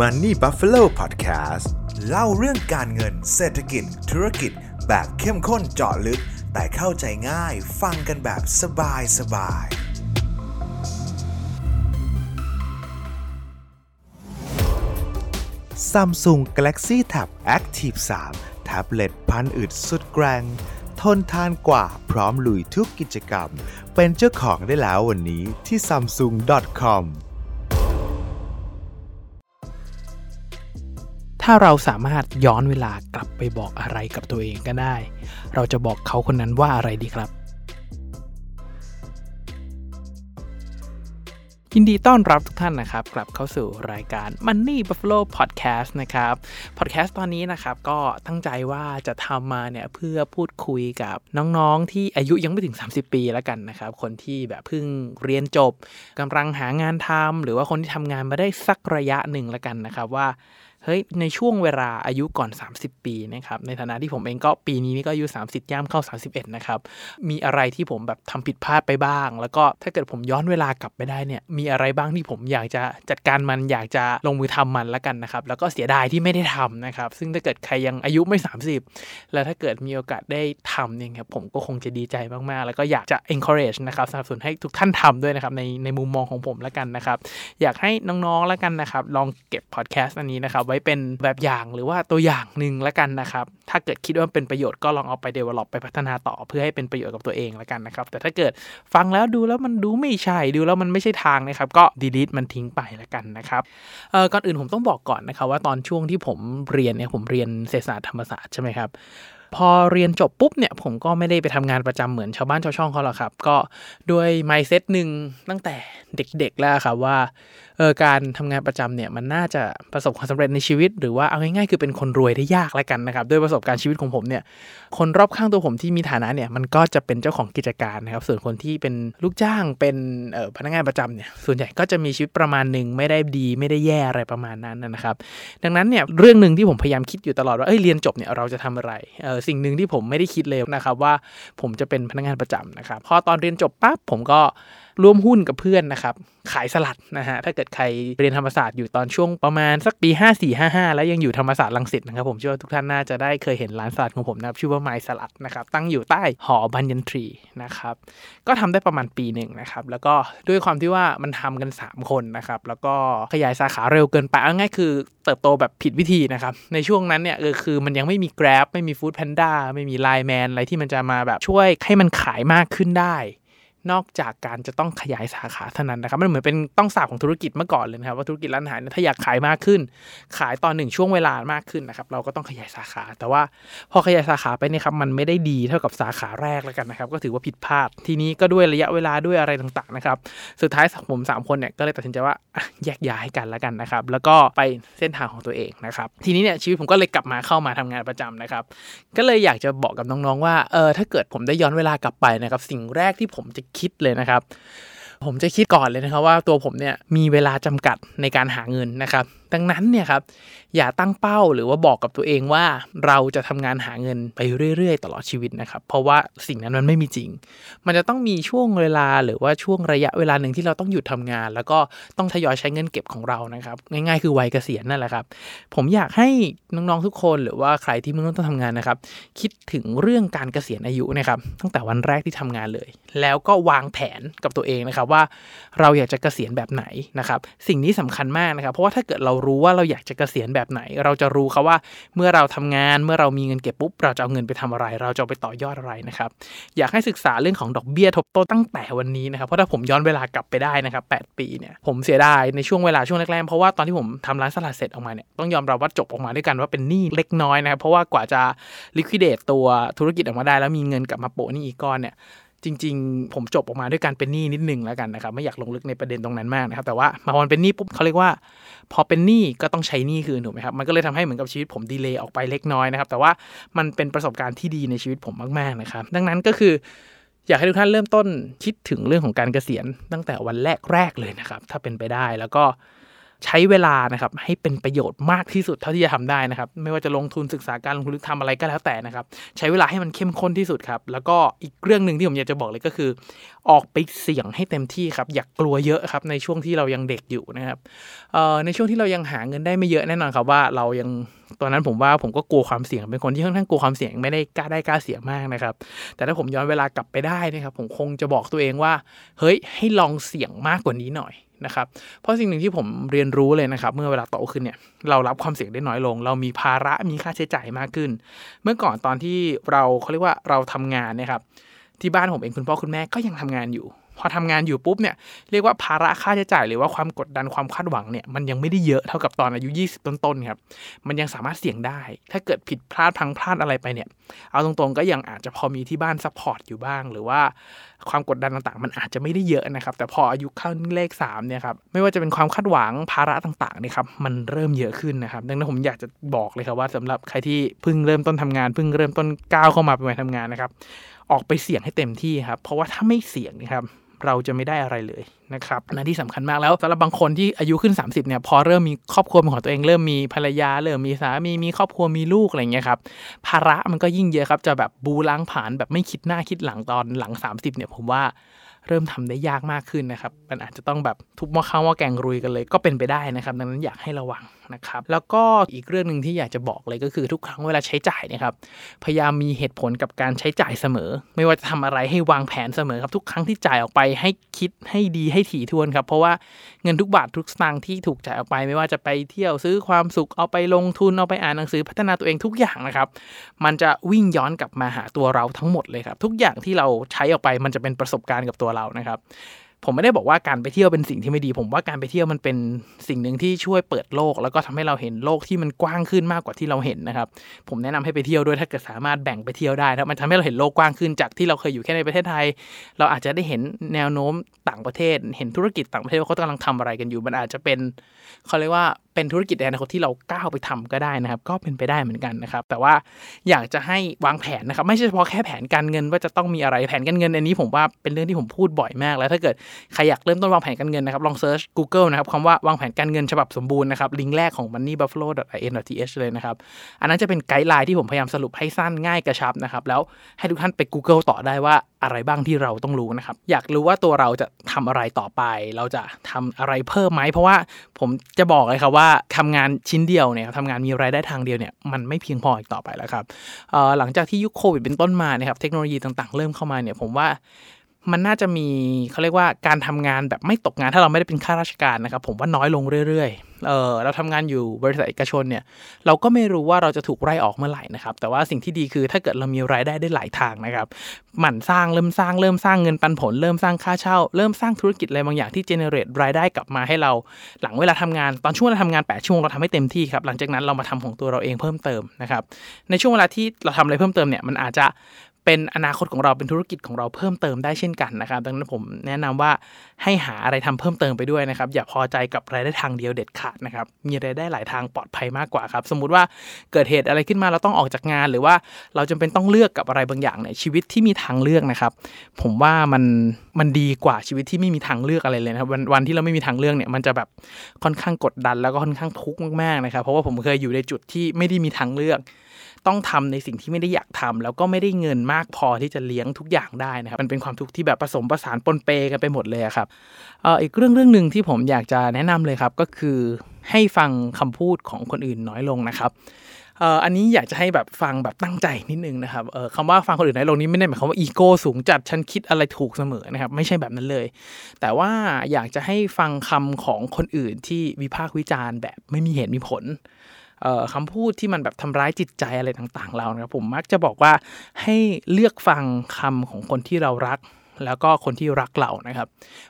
Money Buffalo Podcast เล่าเรื่องการเงินเศรษฐกิจ ธุรกิจ แบบเข้มข้นเจาะลึก แต่เข้าใจง่ายฟังกันแบบสบายสบาย Samsung Galaxy Tab Active 3 แท็บเล็ตพันอึดสุดแกร่งทนทานกว่าพร้อมลุยทุกกิจกรรม เป็นเจ้าของได้แล้ววันนี้ที่ samsung.com ถ้าเราสามารถย้อนเวลากลับไปบอกอะไรกับตัวเองก็ได้ เราจะบอกเขาคนนั้นว่าอะไรดีครับ ยินดีต้อนรับทุกท่านนะครับ กลับเข้าสู่รายการ Money Buffalo Podcast นะครับ Podcast ตอนนี้นะครับก็ตั้งใจว่าจะทำมาเนี่ยเพื่อพูดคุยกับน้องๆ ที่อายุยังไม่ถึง 30 ปีแล้วกันนะครับ คนที่แบบเพิ่งเรียนจบกำลังหางานทำหรือว่าคนที่ทำงานมาได้สักระยะหนึ่งแล้วกันนะครับว่า เฮ้ยในช่วงเวลาอายุก่อน 30 ปีนะครับในฐานะที่ผมเองก็ปีนี้นี่ก็อายุ 30 ย่างเข้า 31 นะครับ มีอะไรที่ผมแบบทำผิดพลาดไปบ้าง แล้วก็ถ้าเกิดผมย้อนเวลากลับไปได้เนี่ยมีอะไรบ้างที่ผมอยากจะจัดการมันอยากจะลงมือทำมันล้วกันนะครับ แล้วก็เสียดายที่ไม่ได้ทำนะครับ ซึ่งถ้าเกิดใครยังอายุไม่ 30 แล้วถ้าเกิดมีโอกาสได้ทำเนี่ยครับผมก็คงจะดีใจมากๆ แล้วก็อยากจะ encourage นะครับสนับสนุนให้ทุกท่านทำด้วยนะครับในในมุมมองของผมล้วกันนะครับ อยากให้น้องๆล้วกันนะครับ ลองเก็บพอดแคสต์อันนี้นะครับไว้เป็นแบบอย่างหรือว่าตัวอย่างหนึ่งแล้วกันนะครับ ถ้าเกิดคิดว่าเป็นประโยชน์ก็ลองเอาไป develop ไปพัฒนาต่อเพื่อให้เป็นประโยชน์กับตัวเองแล้วกันนะครับ แต่ถ้าเกิดฟังแล้วดูแล้วมันดูไม่ใช่ดูแล้วมันไม่ใช่ทางนะครับ ก็ delete มันทิ้งไปแล้วกันนะครับเอ่อก่อนอื่นผมต้องบอกก่อนนะครับ ว่าตอนช่วงที่ผมเรียนเนี่ยผมเรียนเศรษฐศาสตร์ธรรมศาสตร์ใช่ไหมครับพอเรียนจบปุ๊บเนี่ยผมก็ไม่ได้ไปทำงานประจำเหมือนชาวบ้านชาวช่องเขาหรอกครับ ก็ด้วย mindset หนึ่งตั้งแต่เด็กๆแล้วครับว่า เออการทำงานประจำเนี่ยมันน่าจะประสบความสำเร็จในชีวิต หรือว่าเอาง่ายๆคือเป็นคนรวยได้ยากแล้วกันนะครับด้วยประสบการณ์ชีวิตของผมเนี่ยคนรอบข้างตัวผมที่มีฐานะเนี่ยมันก็จะเป็นเจ้าของกิจการนะครับส่วนคนที่เป็นลูกจ้างเป็นเออพนักงานประจำเนี่ยส่วนใหญ่ก็จะมีชีวิตประมาณหนึ่งไม่ได้ดีไม่ได้แย่อะไรประมาณนั้นนะครับ ดังนั้นเนี่ยเรื่องหนึ่งที่ผมพยายามคิดอยู่ตลอดว่าเอ้ยเรียนจบเนี่ยเราจะทำอะไรเออสิ่งหนึ่งที่ผมไม่ได้คิดเลยนะครับว่าผมจะเป็นพนักงานประจำนะครับพอตอนเรียนจบปั๊บผมก็ ร่วมหุ้นกับเพื่อนนะครับ ขายสลัดนะฮะถ้าเกิดใครเรียนธรรมศาสตร์อยู่ตอนช่วงประมาณสักปี 5455 แล้วยังอยู่ธรรมศาสตร์ลังสิตนะครับผมเชื่อว่าทุกท่านน่าจะได้เคยเห็นร้านสลัดของผมนะครับชื่อว่าไมสลัดนะครับตั้งอยู่ใต้หอบัญญันทรีนะครับก็ทำได้ประมาณปีหนึ่งนะครับแล้วก็ด้วยความที่ว่ามันทำกัน 3 คนนะครับแล้วก็ขยายสาขาเร็วเกินไปเอาง่ายคือเติบโตแบบผิดวิธีนะครับในช่วงนั้นเนี่ยคือมันยังไม่มี Grab ไม่มี Food Panda ไม่มี Line Man อะไรที่มันจะมาแบบช่วยให้มันขายมากขึ้นได้ นอกจากการจะต้องขยายสาขาเท่านั้นนะครับ มันเหมือนเป็นต้องสาบของธุรกิจเมื่อก่อนเลยนะครับว่าธุรกิจร้านอาหารเนี่ยถ้าอยากขายมากขึ้น ขายตอนหนึ่งช่วงเวลามากขึ้นนะครับเราก็ต้องขยายสาขา แต่ว่าพอขยายสาขาไปเนี่ยครับมันไม่ได้ดีเท่ากับสาขาแรกแล้วกันนะครับก็ถือว่าผิดพลาดทีนี้ก็ด้วยระยะเวลาด้วยอะไรต่างๆนะครับสุดท้ายผมสามคนเนี่ยก็เลยตัดสินใจว่าแยกย้ายกันแล้วกันนะครับแล้วก็ไปเส้นทางของตัวเองนะครับทีนี้เนี่ยชีวิตผมก็เลยกลับมาเข้ามาทำงานประจำนะครับก็เลยอยากจะบอกกับน้องๆว่าเออถ้าเกิดผมได้ย้อนเวลากลับไปนะครับสิ่งแรกที่ผมจะคิดเลยนะครับ ผมจะคิดก่อนเลยนะครับว่าตัวผมเนี่ยมีเวลาจำกัดในการหาเงินนะครับ ดังนั้นเนี่ยครับอย่าตั้งเป้าหรือว่าบอกกับตัวเองว่าเราจะทำงานหาเงินไปเรื่อยๆ ตลอดชีวิตนะครับ เพราะว่าสิ่งนั้นมันไม่มีจริง มันจะต้องมีช่วงเวลาหรือว่าช่วงระยะเวลาหนึ่งที่เราต้องหยุดทำงาน แล้วก็ต้องทยอยใช้เงินเก็บของเรานะครับง่ายๆคือวัยเกษียณนั่นแหละครับ ผมอยากให้น้องๆทุกคนหรือว่าใครที่เพิ่งเริ่มต้นทำงานนะครับ คิดถึงเรื่องการเกษียณอายุนะครับ ตั้งแต่วันแรกที่ทำงานเลย แล้วก็วางแผนกับตัวเองนะครับว่า เราอยากจะเกษียณแบบไหนนะครับ สิ่งนี้สำคัญมากนะครับ เพราะว่าถ้าเกิดเรารู้ว่าเราอยากจะเกษียณแบบไหน เราจะรู้ครับว่าเมื่อเราทำงานเมื่อเรามีเงินเก็บปุ๊บเราจะเอาเงินไปทำอะไร เราจะไปต่อยอดอะไรนะครับอยากให้ศึกษาเรื่องของดอกเบี้ยทบต้นตั้งแต่วันนี้นะครับเพราะถ้าผมย้อนเวลากลับไปได้นะครับ8ปีเนี่ยผมเสียดายในช่วงเวลาช่วงแรกๆเพราะว่าตอนที่ผมทำร้านสลัดเสร็จออกมาเนี่ยต้องยอมรับว่าจบออกมาด้วยกันว่าเป็นหนี้เล็กน้อยนะครับเพราะว่ากว่าจะ liquidate ตัวธุรกิจออกมาได้ แล้วมีเงินกลับมาโปะหนี้อีกก้อนเนี่ย จริง ๆ ผมจบออกมาด้วยการเป็นหนี้นิดนึงแล้วกันนะครับ ไม่อยากลงลึกในประเด็นตรงนั้นมากนะครับ แต่ว่ามาพอมันเป็นหนี้ปุ๊บเขาเรียกว่า พอเป็นหนี้ก็ต้องใช้หนี้คืนถูกไหมครับมันก็เลยทำให้เหมือนกับชีวิตผมดีเลย์ออกไปเล็กน้อยนะครับ แต่ว่ามันเป็นประสบการณ์ที่ดีในชีวิตผมมากๆนะครับ ดังนั้นก็คืออยากให้ทุกท่านเริ่มต้นคิดถึงเรื่องของการเกษียณตั้งแต่วันแรกๆเลยนะครับ ถ้าเป็นไปได้แล้วก็ ใช้เวลานะครับให้เป็นประโยชน์มากที่สุดเท่าที่จะทำได้นะครับ ไม่ว่าจะลงทุนศึกษาการลงทุนหรือทำอะไรก็แล้วแต่นะครับ ใช้เวลาให้มันเข้มข้นที่สุดครับ แล้วก็อีกเรื่องหนึ่งที่ผมอยากจะบอกเลยก็คือ ออกไปเสี่ยงให้เต็มที่ครับ อย่ากกลัวเยอะครับในช่วงที่เรายังเด็กอยู่นะครับในช่วงที่เรายังหาเงินได้ไม่เยอะแน่นอนครับว่าเรายังตอนนั้นผมว่าผมก็กลัวความเสี่ยงเป็นคนที่ค่อนข้างกลัวความเสี่ยงไม่ได้กล้าได้กล้าเสี่ยงมากนะครับ แต่ถ้าผมย้อนเวลากลับไปได้นะครับ ผมคงจะบอกตัวเองว่า เฮ้ยให้ลองเสี่ยงมากกว่านี้หน่อย นะครับ เพราะสิ่งหนึ่งที่ผมเรียนรู้เลยนะครับ เมื่อเวลาโตขึ้นเนี่ย เรารับความเสี่ยงได้น้อยลง เรามีภาระมีค่าใช้จ่ายมากขึ้น เมื่อก่อนตอนที่เราเขาเรียกว่าเราทำงานนะครับ ที่บ้านผมเองคุณพ่อคุณแม่ก็ยังทำงานอยู่ พอทำงานอยู่ปุ๊บเนี่ยเรียกว่าภาระค่าใช้จ่าย หรือว่าความกดดันความคาดหวังเนี่ยมันยังไม่ได้เยอะเท่ากับตอนอายุ 20 ต้นๆครับมันยังสามารถเสี่ยงได้ ถ้าเกิดผิดพลาดพังพลาดอะไรไปเนี่ยเอาตรงๆก็ยังอาจจะพอมีที่บ้าน support อยู่บ้าง หรือว่าความกดดันต่างๆ มันอาจจะไม่ได้เยอะนะครับ แต่พออายุเข้าเลข3เนี่ยครับไม่ว่าจะเป็นความคาดหวังภาระต่างๆเนี่ยครับมันเริ่มเยอะขึ้นนะครับ ดังนั้นผมอยากจะบอกเลยครับว่าสำหรับใครที่เพิ่งเริ่มต้นทำงานเพิ่งเริ่มต้นก้าวเข้ามาเป็นวัยทำงานนะครับออกไปเสี่ยงให้เต็มที่ครับ เพราะว่าถ้าไม่เสี่ยงนะครับ เราจะไม่ได้อะไรเลยนะครับนั่นที่สำคัญมากแล้วสำหรับบางคนที่อายุขึ้น 30เนี่ยพอเริ่มมีครอบครัวเป็นของตัวเองเริ่มมีภรรยาเริ่มมีสามีมีครอบครัวมีลูกอะไรเงี้ยครับภาระมันก็ยิ่งเยอะครับจะแบบบูล้างผ่านแบบไม่คิดหน้าคิดหลังตอนหลัง 30เนี่ยผมว่า เริ่มทำได้ยากมากขึ้นนะครับ มันอาจจะต้องแบบทุบหม้อข้าวหม้อแกงรุยกันเลยก็เป็นไปได้นะครับ ดังนั้นอยากให้ระวังนะครับ แล้วก็อีกเรื่องหนึ่งที่อยากจะบอกเลยก็คือทุกครั้งเวลาใช้จ่ายเนะครับ พยายามมีเหตุผลกับการใช้จ่ายเสมอ ไม่ว่าจะทำอะไรให้วางแผนเสมอครับ ทุกครั้งที่จ่ายออกไปให้คิดให้ดีให้ถี่ถ้วนครับ เพราะว่าเงินทุกบาททุกสตางค์ที่ถูกจ่ายออกไป ไม่ว่าจะไปเที่ยวซื้อความสุขเอาไปลงทุนเอาไปอ่านหนังสือพัฒนาตัวเองทุกอย่างนะครับ มันจะวิ่งย้อนกลับมาหาตัวเราทั้งหมดเลยครับ ทุกอย่างที่เราใช้ออกไปมันจะเป็นประสบการณ์กับตัวเรานะครับผมไม่ได้บอกว่าการไปเที่ยวเป็นสิ่งที่ไม่ดี ผมว่าการไปเที่ยวมันเป็นสิ่งหนึ่งที่ช่วยเปิดโลก แล้วก็ทำให้เราเห็นโลกที่มันกว้างขึ้นมากกว่าที่เราเห็นนะครับผมแนะนำให้ไปเที่ยวด้วยถ้าเกิดสามารถแบ่งไปเที่ยวได้นะมันทำให้เราเห็นโลกกว้างขึ้นจากที่เราเคยอยู่แค่ในประเทศไทย เราอาจจะได้เห็นแนวโน้มต่างประเทศ เห็นธุรกิจต่างประเทศว่าเขากำลังทำอะไรกันอยู่ มันอาจจะเป็นเขาเรียกว่า เป็นธุรกิจในอนาคตที่เราก้าวไปทำก็ได้นะครับ ก็เป็นไปได้เหมือนกันนะครับ แต่ว่าอยากจะให้วางแผนนะครับ ไม่ใช่เฉพาะแค่แผนการเงินว่าจะต้องมีอะไรแผนการเงินอันนี้ผมว่าเป็นเรื่องที่ผมพูดบ่อยมาก แล้วถ้าเกิดใครอยากเริ่มต้นวางแผนการเงินนะครับลอง search Google นะครับคำว่าวางแผนการเงินฉบับสมบูรณ์นะครับลิงก์แรกของ moneybuffalo.in.th เลยนะครับอันนั้นจะเป็น guideline ที่ผมพยายามสรุปให้สั้นง่ายกระชับนะครับแล้วให้ทุกท่านไป Google ต่อได้ว่าอะไรบ้างที่เราต้องรู้นะครับ อยากรู้ว่าตัวเราจะทำอะไรต่อไป เราจะทำอะไรเพิ่มไหมเพราะว่าผมจะบอกเลยครับว่าทำงานชิ้นเดียวเนี่ยทำงานมีรายได้ทางเดียวเนี่ยมันไม่เพียงพออีกต่อไปแล้วครับหลังจากที่ยุคโควิดเป็นต้นมาเนี่ยครับเทคโนโลยีต่างๆ เริ่มเข้ามาเนี่ยผมว่า มันน่าจะมีเขาเรียกว่าการทำงานแบบไม่ตกงานถ้าเราไม่ได้เป็นข้าราชการนะครับ ผมว่าน้อยลงเรื่อยๆเออเราทำงานอยู่บริษัทเอกชนเนี่ย เราก็ไม่รู้ว่าเราจะถูกไล่ออกเมื่อไหร่นะครับ แต่ว่าสิ่งที่ดีคือถ้าเกิดเรามีรายได้ได้หลายทางนะครับหมั่นสร้างเริ่มสร้างเริ่มสร้างเงินปันผล เริ่มสร้างค่าเช่า เริ่มสร้างธุรกิจอะไรบางอย่างที่เจเนเรตรายได้กลับมาให้เรา หลังเวลาทำงานตอนช่วงเราทำงาน8ชั่วโมงเราทำให้เต็มที่ครับหลังจากนั้นเรามาทำของตัวเราเองเพิ่มเติมนะครับในช่วงเวลาที่เราทำอะไรเพิ่มเติมเนี่ยมันอาจจะ เป็นอนาคตของเราเป็นธุรกิจของเราเพิ่มเติมได้เช่นกันนะครับ ดังนั้นผมแนะนำว่าให้หาอะไรทำเพิ่มเติมไปด้วยนะครับ อย่าพอใจกับรายได้ทางเดียวเด็ดขาดนะครับ มีรายได้หลายทางปลอดภัยมากกว่าครับ สมมุติว่าเกิดเหตุอะไรขึ้นมาเราต้องออกจากงาน หรือว่าเราจำเป็นต้องเลือกกับอะไรบางอย่างในชีวิตที่มีทางเลือกนะครับ ผมว่ามันมันดีกว่าชีวิตที่ไม่มีทางเลือกอะไรเลยนะครับวันวันที่เราไม่มีทางเลือกเนี่ยมันจะแบบค่อนข้างกดดันแล้วก็ค่อนข้างทุกข์มากๆนะครับ เพราะว่าผมเคยอยู่ในจุดที่ไม่ได้มีทางเลือก ต้องทำในสิ่งที่ไม่ได้อยากทำแล้วก็ไม่ได้เงินมากพอที่จะเลี้ยงทุกอย่างได้นะครับมันเป็นความทุกข์ที่แบบผสมผสานปนเปกันไปหมดเลยครับเอ่ออีกเรื่องเรื่องหนึ่งที่ผมอยากจะแนะนำเลยครับก็คือให้ฟังคำพูดของคนอื่นน้อยลงนะครับเอ่ออันนี้อยากจะให้แบบฟังแบบตั้งใจนิดนึงนะครับเอ่อคำว่าฟังคนอื่นน้อยลงนี้ไม่ได้หมายความว่าอีโก้สูงจัดฉันคิดอะไรถูกเสมอนะครับ ไม่ใช่แบบนั้นเลย แต่ว่าอยากจะให้ฟังคำของคนอื่นที่วิพากษ์วิจารณ์แบบไม่มีเหตุมีผล คำพูดที่มันแบบทำร้ายจิตใจอะไรต่างๆ เรานะครับผมมักจะบอกว่าให้เลือกฟังคำของคนที่เรารัก แล้วก็คนที่รักเรานะครับ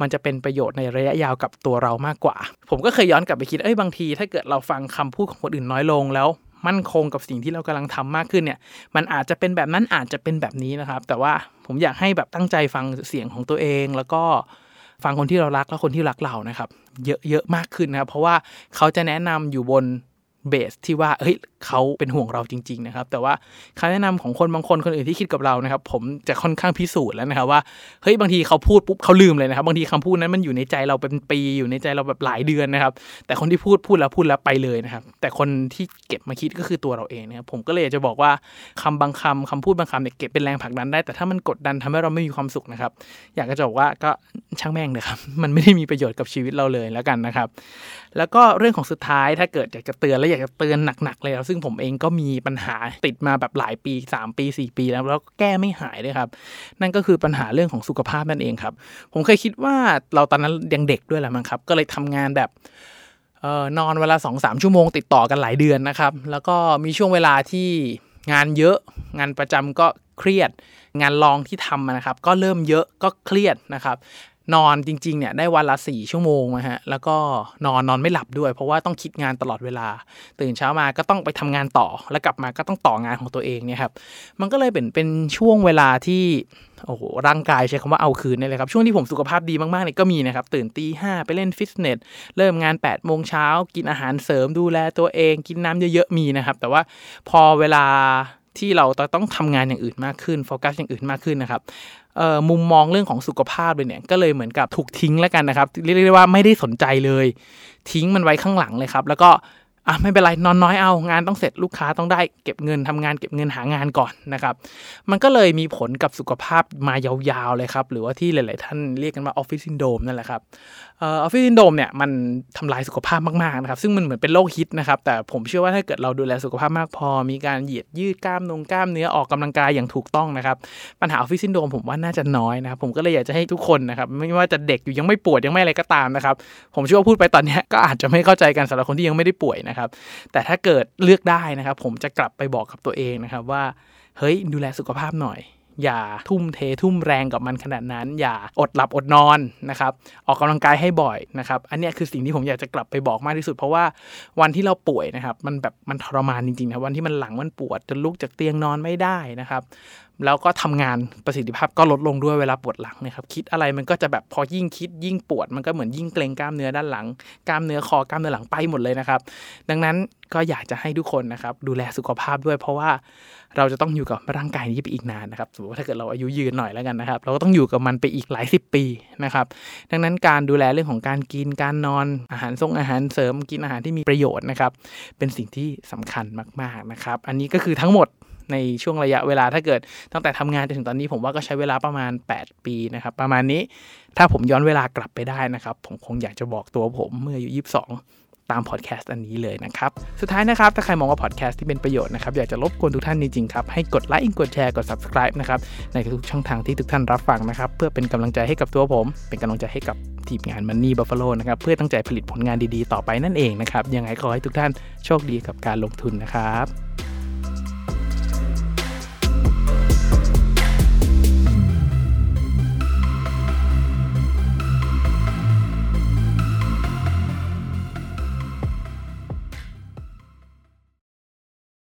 มันจะเป็นประโยชน์ในระยะยาวกับตัวเรามากกว่า ผมก็เคยย้อนกลับไปคิดเอ้ยบางที ถ้าเกิดเราฟังคำพูดของคนอื่นน้อยลงแล้วมั่นคงกับสิ่งที่เรากำลังทำมากขึ้นเนี่ย มันอาจจะเป็นแบบนั้นอาจจะเป็นแบบนี้นะครับ แต่ว่าผมอยากให้แบบตั้งใจฟังเสียงของตัวเอง แล้วก็ฟังคนที่เรารักและคนที่รักเรานะครับ เยอะๆมากขึ้นนะครับ เพราะว่าเขาจะแนะนำอยู่บน เบสที่ว่าเฮ้ยเขาเป็นห่วงเราจริง ๆ นะครับ แต่ว่าคำแนะนำของคนบางคนคนอื่นที่คิดกับเรานะครับ ผมจะค่อนข้างพิสูจน์แล้วนะครับว่าเฮ้ยบางทีเขาพูดปุ๊บเขาลืมเลยนะครับ บางทีคำพูดนั้นมันอยู่ในใจเราเป็นปีอยู่ในใจเราแบบหลายเดือนนะครับ แต่คนที่พูดพูดแล้วพูดแล้วไปเลยนะครับ แต่คนที่เก็บมาคิดก็คือตัวเราเองนะครับผมก็เลยจะบอกว่าคำบางคำคำพูดบางคำเนี่ยเก็บเป็นแรงผลักดันได้ แต่ถ้ามันกดดันทำให้เราไม่มีความสุขนะครับ อยากจะบอกว่าก็ช่างแม่งเลยครับมันไม่ได้มีประโยชน์กับชีวิตเราเลยแล้วกันนะครับ แล้วก็เรื่องของสุดท้ายถ้าเกิดอยากจะเตือนและอยากจะเตือนหนักๆเลยครับซึ่งผมเองก็มีปัญหาติดมาแบบหลายปี 3 ปี 4 ปีแล้วแล้วแก้ไม่หายเลยครับ นั่นก็คือปัญหาเรื่องของสุขภาพนั่นเองครับ ผมเคยคิดว่าเราตอนนั้นยังเด็กด้วยแหละมั้งครับ ก็เลยทำงานแบบเออนอนเวลา2อสชั่วโมงติดต่อกันหลายเดือนนะครับ แล้วก็มีช่วงเวลาที่งานเยอะงานประจำก็เครียด งานลองที่ทำนะครับ ก็เริ่มเยอะก็เครียดนะครับ นอนจริงๆเนี่ยได้วันละสี่ชั่วโมงนะฮะแล้วก็นอนนอนไม่หลับด้วย เพราะว่าต้องคิดงานตลอดเวลา ตื่นเช้ามาก็ต้องไปทำงานต่อ แล้วกลับมาก็ต้องต่องานของตัวเองเนี่ยครับมันก็เลยเป็นเป็นช่วงเวลาที่โอ้โหร่างกายใช้คำว่าเอาคืนนี่เลยครับ ช่วงที่ผมสุขภาพดีมากๆเนี่ยก็มีนะครับ ตื่นตีห้าไปเล่นฟิตเนส เริ่มงาน8ปดโมงเช้ากินอาหารเสริมดูแลตัวเอง กินน้ำเยอะๆมีนะครับ แต่ว่าพอเวลา ที่เราต้องทำงานอย่างอื่นมากขึ้นโฟกัสอย่างอื่นมากขึ้นนะครับมุมมองเรื่องของสุขภาพเลยเนี่ยก็เลยเหมือนกับถูกทิ้งแล้วกันนะครับเรียกได้ว่าไม่ได้สนใจเลย ทิ้งมันไว้ข้างหลังเลยครับ แล้วก็ อะไม่เป็นไรนอนน้อยเอางานต้องเสร็จลูกค้าต้องได้เก็บเงินทำงานเก็บเงินหางานก่อนนะครับ มันก็เลยมีผลกับสุขภาพมายาวๆเลยครับ หรือว่าที่หลายๆท่านเรียกกันว่า office syndrome นั่นแหละครับ office syndrome เนี่ยมันทำลายสุขภาพมากๆนะครับ ซึ่งมันเหมือนเป็นโรคฮิตนะครับ แต่ผมเชื่อว่าถ้าเกิดเราดูแลสุขภาพมากพอ มีการเหยียดยืดกล้ามนงกล้ามเนื้อออกกำลังกายอย่างถูกต้องนะครับ ปัญหาออฟฟิศซินโดมผมว่าน่าจะน้อยนะครับ ผมก็เลยอยากจะให้ทุกคนนะครับไม่ว่าจะเด็กอยู่ยังไม่ปวดยังไม่อะไรก็ตามนะครับผมเชื่อว่าพูดไปตอนนี้ก็อาจจะไม่เข้าใจกันสำหรับคนที่ยังไม่ได้ป่วยนะครับแต่ถ้าเกิดเลือกได้นะครับ ผมจะกลับไปบอกกับตัวเองนะครับว่า เฮ้ยดูแลสุขภาพหน่อย อย่าทุ่มเททุ่มแรงกับมันขนาดนั้น อย่าอดหลับอดนอนนะครับ ออกกำลังกายให้บ่อยนะครับ อันนี้คือสิ่งที่ผมอยากจะกลับไปบอกมากที่สุด เพราะว่าวันที่เราป่วยนะครับ มันแบบมันทรมานจริงๆนะวันที่มันหลังมันปวดจนลุกจากเตียงนอนไม่ได้นะครับ แล้วก็ทำงานประสิทธิภาพก็ลดลงด้วยเวลาปวดหลังนะครับ คิดอะไรมันก็จะแบบพอยิ่งคิดยิ่งปวด มันก็เหมือนยิ่งเกรงกล้ามเนื้อด้านหลัง กล้ามเนื้อคอกล้ามเนื้อหลังไปหมดเลยนะครับ ดังนั้นก็อยากจะให้ทุกคนนะครับดูแลสุขภาพด้วย เพราะว่า เราจะต้องอยู่กับร่างกายนี้ไปอีกนานนะครับสมมติว่าถ้าเกิดเราอายุยืนหน่อยแล้วกันนะครับ เราก็ต้องอยู่กับมันไปอีกหลายสิบปีนะครับ ดังนั้นการดูแลเรื่องของการกินการนอนอาหารทรงอาหารเสริมกินอาหารที่มีประโยชน์นะครับ เป็นสิ่งที่สำคัญมากๆนะครับ อันนี้ก็คือทั้งหมดในช่วงระยะเวลาถ้าเกิดตั้งแต่ทำงานจนถึงตอนนี้ผมว่าก็ใช้เวลาประมาณ 8 ปีนะครับ ประมาณนี้ถ้าผมย้อนเวลากลับไปได้นะครับ ผมคงอยากจะบอกตัวผมเมื่ออายุ22 ตามพอดแคสต์อันนี้เลยนะครับ สุดท้ายนะครับ ถ้าใครมองว่าพอดแคสต์ที่เป็นประโยชน์นะครับ อยากจะรบกวนทุกท่านจริงๆครับ ให้กดไลค์กดแชร์กด subscribe นะครับในทุกช่องทางที่ทุกท่านรับฟังนะครับ เพื่อเป็นกำลังใจให้กับตัวผม เป็นกำลังใจให้กับทีมงานมันนี่บัฟฟาโลนะครับเพื่อตั้งใจผลิตผลงานดีๆ ต่อไปนั่นเองนะครับยังไงขอให้ทุกท่านโชคดีกับการลงทุนนะครับ